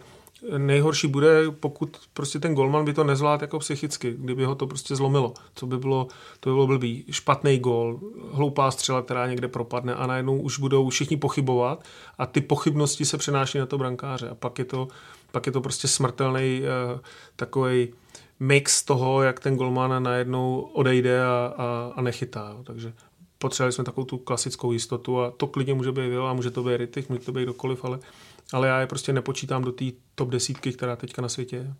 nejhorší bude, pokud prostě ten golman by to nezvládl jako psychicky, kdyby ho to prostě zlomilo. Co by bylo, to by bylo blbý. Špatný gol, hloupá střela, která někde propadne a najednou už budou všichni pochybovat a ty pochybnosti se přenáší na to brankáře a pak je to, pak je to prostě smrtelný uh, takový mix toho, jak ten golman najednou odejde a, a, a nechytá. Takže potřebovali jsme takovou tu klasickou jistotu a to klidně může být a může to být Rittich, může to být kdokoliv, ale ale já je prostě nepočítám do té top desítky, která teďka na světě je.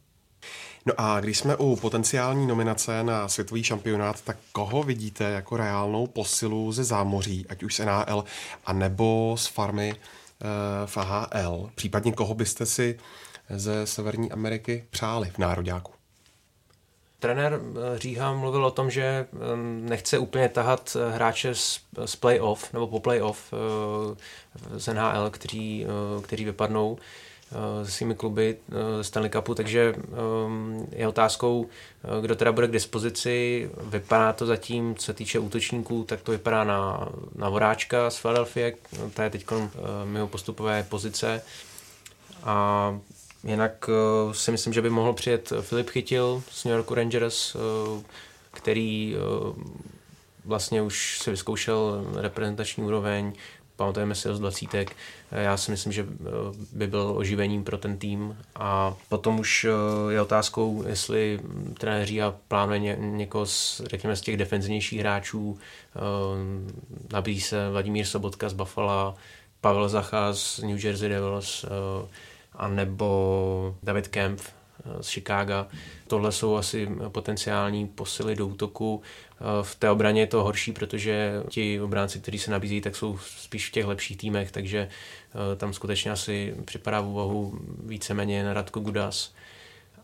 No a když jsme u potenciální nominace na světový šampionát, tak koho vidíte jako reálnou posilu ze zámoří, ať už z NHL, anebo z farmy e, v AHL? Případně koho byste si ze Severní Ameriky přáli v nároďáku? Trenér eh, Říha mluvil o tom, že nechce úplně tahat eh, hráče z, z playoff nebo po playoff eh, z NHL, kteří, kteří vypadnou se svými kluby ze Stanley Cupu, takže je otázkou, kdo teda bude k dispozici. Vypadá to zatím, co se týče útočníků, tak to vypadá na, na Voráčka z Philadelphia, to je teď mimo postupové pozice. A Jinak uh, si myslím, že by mohl přijet Filip Chytil z New York Rangers, uh, který uh, vlastně už si vyzkoušel reprezentační úroveň, pamatujeme si ho z dvacítek. Já si myslím, že by byl oživením pro ten tým a potom už je otázkou, jestli trenéři a plánuje ně, někoho z, řekněme, z těch defenzivnějších hráčů. Nabízí se Vladimír Sobotka z Buffalo, Pavel Zacha z New Jersey Devils, a nebo David Kemp eh, z Chicaga. Tohle jsou asi potenciální posily do útoku. Eh, v té obraně je to horší, protože ti obránci, kteří se nabízí, tak jsou spíš v těch lepších týmech, takže eh, tam skutečně asi připadá v úvahu víceméně na Radko Gudas.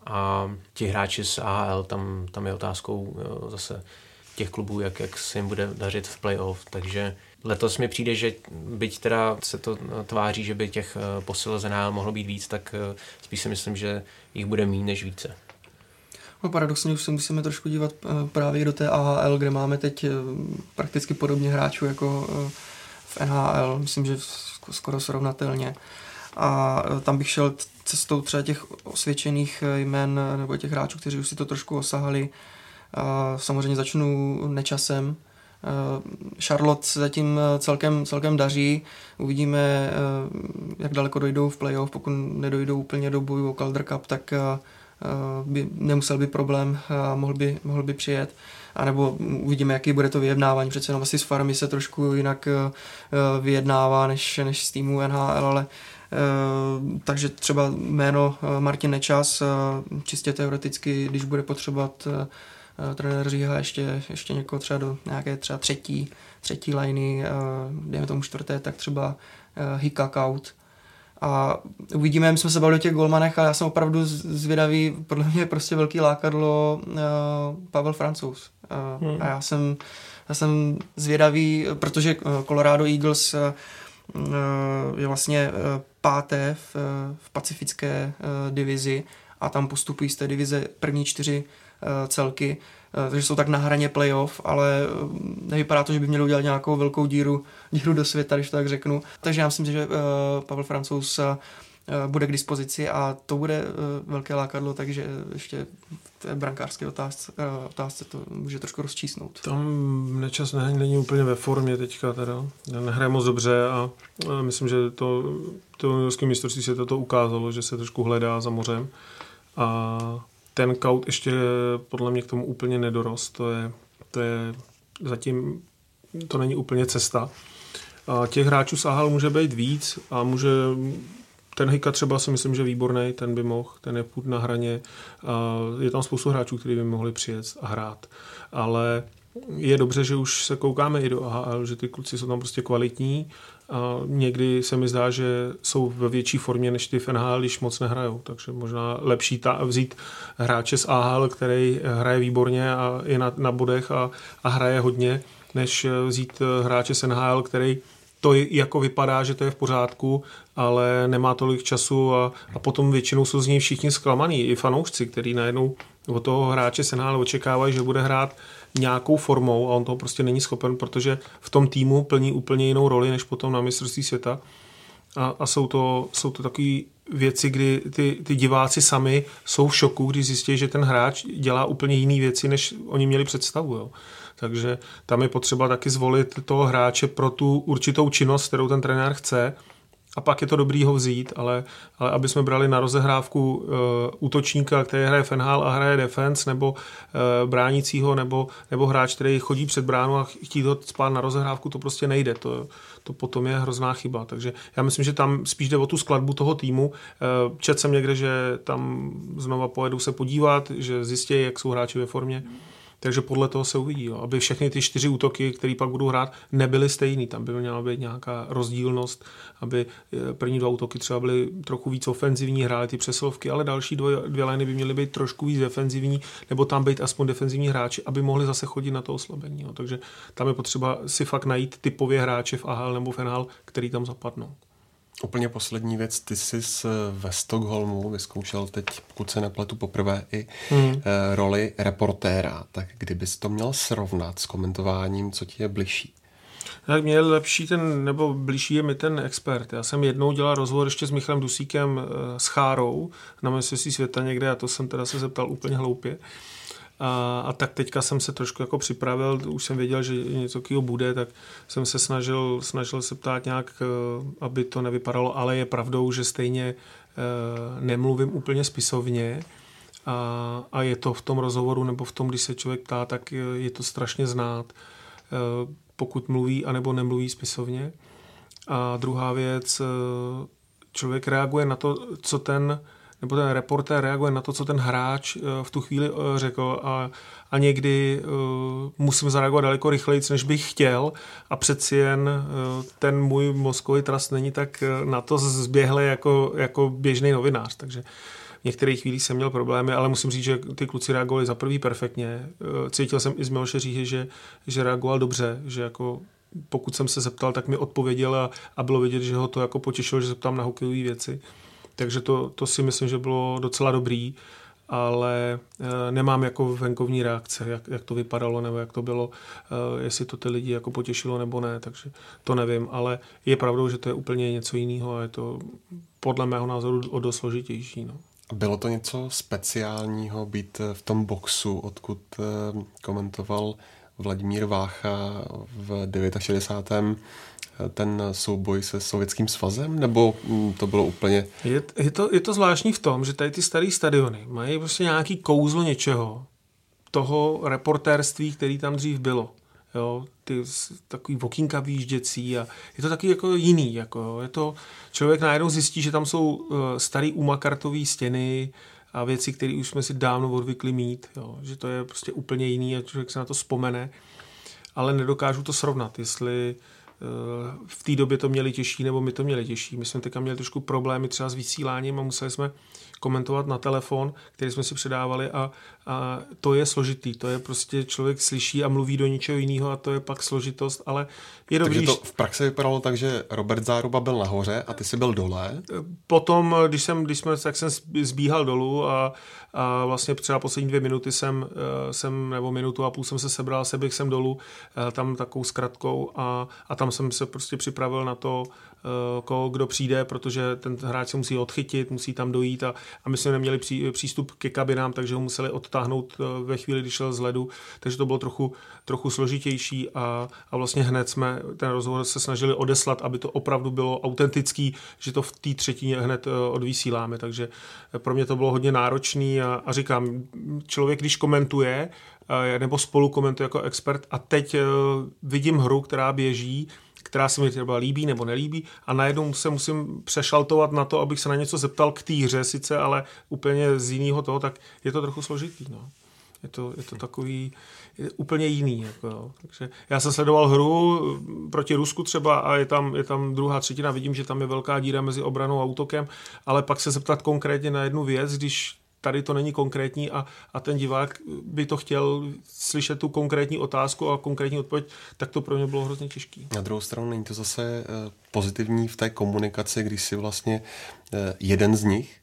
A ti hráči z AHL, tam, tam je otázkou zase těch klubů, jak, jak se jim bude dařit v playoff, takže Letos mi přijde, že byť teda se to tváří, že by těch eh, posil z NHL mohlo být víc, tak eh, spíš si myslím, že jich bude méně než více. No paradoxně už se musíme trošku dívat eh, právě do té AHL, kde máme teď prakticky podobně hráčů jako v NHL, myslím, že skoro srovnatelně. A tam bych šel cestou třeba těch osvědčených jmen nebo těch hráčů, kteří už si to trošku osahali. Samozřejmě začnu nečasem, Eh, Charlotte se zatím eh, celkem, celkem daří. Uvidíme, eh, jak daleko dojdou v playoff. Pokud nedojdou úplně do boju o Calder Cup, tak by nemusel by problém a mohl by, mohl by přijet. A nebo uvidíme, jaký bude to vyjednávání. Přece jenom asi s farmy se trošku jinak vyjednává než, než z týmu NHL, ale takže třeba jméno Martin Nečas, čistě teoreticky, když bude potřebovat trenér Říha ještě, ještě někoho třeba do nějaké třeba třetí, třetí liney, uh, dejme tomu čtvrté, tak třeba uh, Hikak out. A uvidíme, my jsme se bavili o těch golmanech a já jsem opravdu zvědavý, podle mě je prostě velký lákadlo Pavel Francouz. Hmm. A já jsem, já jsem zvědavý, protože Colorado Eagles je vlastně páté v, v pacifické divizi a tam postupují z té divize první čtyři Eh, celky, eh, takže jsou tak na hraně playoff, ale eh, nevypadá to, že by měli udělat nějakou velkou díru, díru do světa, když to tak řeknu. Takže já myslím, že Pavel Francouz bude k dispozici a to bude velké lákadlo, takže ještě v té brankářské otázce, otázce to může trošku rozčísnout. Tam nečas ne, není úplně ve formě teďka teda. Nehraje moc dobře a, a myslím, že to, to juniorské mistrovství se toto ukázalo, že se trošku hledá za mořem a ten kaut ještě podle mě k tomu úplně nedorost. To je, to je zatím, to není úplně cesta. A těch hráčů z AHL může být víc a může ten Hika třeba si myslím, že výborný, ten by mohl, ten je půd na hraně. A je tam spoustu hráčů, kteří by mohli přijet a hrát. Ale je dobře, že už se koukáme i do AHL, že ty kluci jsou tam prostě kvalitní a někdy se mi zdá, že jsou ve větší formě než ty v NHL, když moc nehrajou. Takže možná lepší ta, vzít hráče z AHL, který hraje výborně a je na, na bodech a, a hraje hodně, než vzít hráče z NHL, který to jako vypadá, že to je v pořádku, ale nemá tolik času a, a potom většinou jsou z něj všichni zklamaný, i fanoušci, který najednou od toho hráče se očekávají, že bude hrát nějakou formou a on toho prostě není schopen, protože v tom týmu plní úplně jinou roli, než potom na mistrovství světa. A, a jsou to, jsou to takové věci, kdy ty, ty diváci sami jsou v šoku, když zjistí, že ten hráč dělá úplně jiné věci, než oni měli představu. Jo. Takže tam je potřeba taky zvolit toho hráče pro tu určitou činnost, kterou ten trenér chce a pak je to dobrý ho vzít, ale, ale aby jsme brali na rozehrávku uh, útočníka, který hraje fenhal a hraje defense, nebo uh, bránícího, nebo, nebo hráč, který chodí před bránu a chtít ho spát na rozehrávku, to prostě nejde. To, to potom je hrozná chyba. Takže já myslím, že tam spíš jde o tu skladbu toho týmu. Uh, čet jsem někde, že tam znova pojedu se podívat, že zjistí, jak jsou hráči ve formě. Takže podle toho se uvidí, jo. aby všechny ty čtyři útoky, které pak budou hrát, nebyly stejný. Tam by měla být nějaká rozdílnost, aby eh, první dva útoky třeba byly trochu víc ofenzivní, hrály ty přesilovky, ale další dvě, dvě liny by měly být trošku víc defenzivní, nebo tam být aspoň defenzivní hráči, aby mohli zase chodit na to oslabení. Jo. Takže tam je potřeba si fakt najít typově hráče v AHL nebo v NHL, který tam zapadnou. Úplně poslední věc, ty jsi ve Stockholmu vyzkoušel teď, pokud se nepletu poprvé, i hmm. roli reportéra. Tak kdybys to měl srovnat s komentováním, co ti je bližší? Tak mě je lepší ten, nebo blížší je mi ten expert. Já jsem jednou dělal rozhovor ještě s Michalem Dusíkem eh, s Chárou na mistrovství světa někde a to jsem teda se zeptal úplně hloupě. A, a tak teďka jsem se trošku jako připravil, už jsem věděl, že něco takového bude, tak jsem se snažil, snažil se ptát nějak, eh, aby to nevypadalo, ale je pravdou, že stejně eh, nemluvím úplně spisovně a, a je to v tom rozhovoru nebo v tom, když se člověk ptá, tak je to strašně znát, eh, pokud mluví anebo nemluví spisovně. A druhá věc, člověk reaguje na to, co ten nebo ten reportér reaguje na to, co ten hráč eh, v tu chvíli eh, řekl a, a někdy uh, musím zareagovat daleko rychleji, než bych chtěl a přeci jen ten můj mozkový trast není tak na to zběhle jako, jako běžný novinář, takže v některých chvílích jsem měl problémy, ale musím říct, že ty kluci reagovali za prvý perfektně. Cítil jsem i z Miloše Říhy, že, že reagoval dobře, že jako pokud jsem se zeptal, tak mi odpověděl a, a bylo vidět, že ho to jako potěšilo, že se ptám na hokejové věci. Takže to, to si myslím, že bylo docela dobrý, ale e, nemám jako venkovní reakce, jak, jak to vypadalo nebo jak to bylo, e, jestli to ty lidi jako potěšilo nebo ne, takže to nevím, ale je pravdou, že to je úplně něco jiného a je to podle mého názoru o dost složitější. No. Bylo to něco speciálního být v tom boxu, odkud komentoval Vladimír Vácha v 69 ten souboj se Sovětským svazem, nebo mm, to bylo úplně... Je, je, to, je to zvláštní v tom, že tady ty staré stadiony mají prostě nějaký kouzlo něčeho, toho reportérství, který tam dřív bylo. Jo, ty takový okýnka výjížděcí a je to taky jako jiný. Jako, je to, člověk najednou zjistí, že tam jsou uh, starý umakartové stěny a věci, které už jsme si dávno odvykli mít. Jo, že to je prostě úplně jiný a člověk se na to vzpomene. Ale nedokážu to srovnat, jestli v té době to měli těžší, nebo my to měli těžší. My jsme teďka měli trošku problémy třeba s vysíláním a museli jsme komentovat na telefon, který jsme si předávali a, a to je složitý. To je prostě člověk slyší a mluví do něčeho jiného a to je pak složitost, ale je dobrý. Takže to v praxi vypadalo tak, že Robert Záruba byl nahoře a ty jsi byl dole? Potom, když jsem, když jsme, tak jsem zbíhal dolů a, a vlastně třeba poslední dvě minuty jsem, eh, jsem, nebo minutu a půl jsem se sebral, seběh jsem dolů, eh, tam takovou zkratkou a, a tam jsem se prostě připravil na to, Eh, koho, kdo přijde, protože ten hráč se musí odchytit, musí tam dojít a, a my jsme neměli pří, přístup ke kabinám, takže ho museli odtáhnout ve chvíli, kdy šel z ledu, takže to bylo trochu, trochu složitější a, a vlastně hned jsme ten rozhovor se snažili odeslat, aby to opravdu bylo autentický, že to v té třetině hned odvysíláme, takže pro mě to bylo hodně náročný a, a říkám, člověk, když komentuje, nebo spolu komentuje jako expert a teď vidím hru, která běží, která se mi třeba líbí nebo nelíbí a najednou se musím přešaltovat na to, abych se na něco zeptal k týře sice, ale úplně z jiného toho, tak je to trochu složitý. No. Je to, je to takový je úplně jiný. Jako, jo. Takže já jsem sledoval hru proti Rusku třeba a je tam, je tam druhá třetina, vidím, že tam je velká díra mezi obranou a útokem, ale pak se zeptat konkrétně na jednu věc, když tady to není konkrétní a, a ten divák by to chtěl slyšet tu konkrétní otázku a konkrétní odpověď, tak to pro mě bylo hrozně těžké. Na druhou stranu není to zase eh, pozitivní v té komunikaci, když si vlastně eh, jeden z nich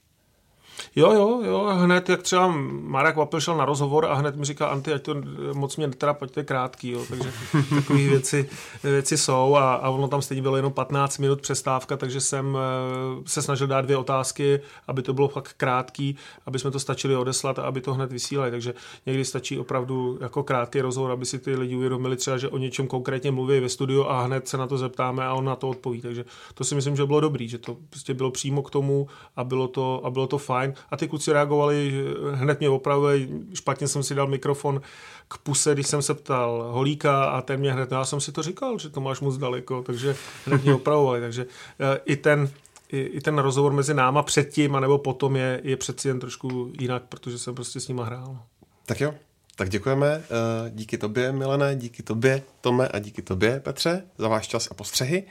Jo, jo, jo, hned jak třeba Marek Vapil šel na rozhovor a hned mi říká Anty, ať to moc mě teda pojď to je krátký, jo, takže takové věci, věci jsou a, a ono tam stejně bylo jenom 15 minut přestávka, takže jsem eh, se snažil dát dvě otázky, aby to bylo fakt krátký, aby jsme to stačili odeslat a aby to hned vysílali, takže někdy stačí opravdu jako krátký rozhovor, aby si ty lidi uvědomili třeba, že o něčem konkrétně mluví ve studiu a hned se na to zeptáme a on na to odpoví, takže to si myslím, že bylo dobrý, že to prostě bylo přímo k tomu a bylo to, a bylo to fajn fajn. A ty kluci reagovali, hned mě opravili, špatně jsem si dal mikrofon k puse, když jsem se ptal Holíka a ten mě hned, já jsem si to říkal, že to máš moc daleko, takže hned mě opravovali. Takže eh, i ten, i, i ten rozhovor mezi náma předtím a nebo potom je, je přeci jen trošku jinak, protože jsem prostě s nima hrál. Tak jo, tak děkujeme. Eh, díky tobě, Milené, díky tobě, Tome, a díky tobě, Petře, za váš čas a postřehy.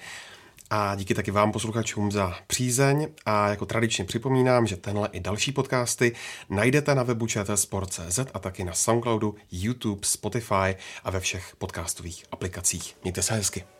A díky taky vám posluchačům za přízeň a jako tradičně připomínám, že tenhle i další podcasty najdete na webu čtsport.cz a taky na Soundcloudu, YouTube, Spotify a ve všech podcastových aplikacích. Mějte se hezky.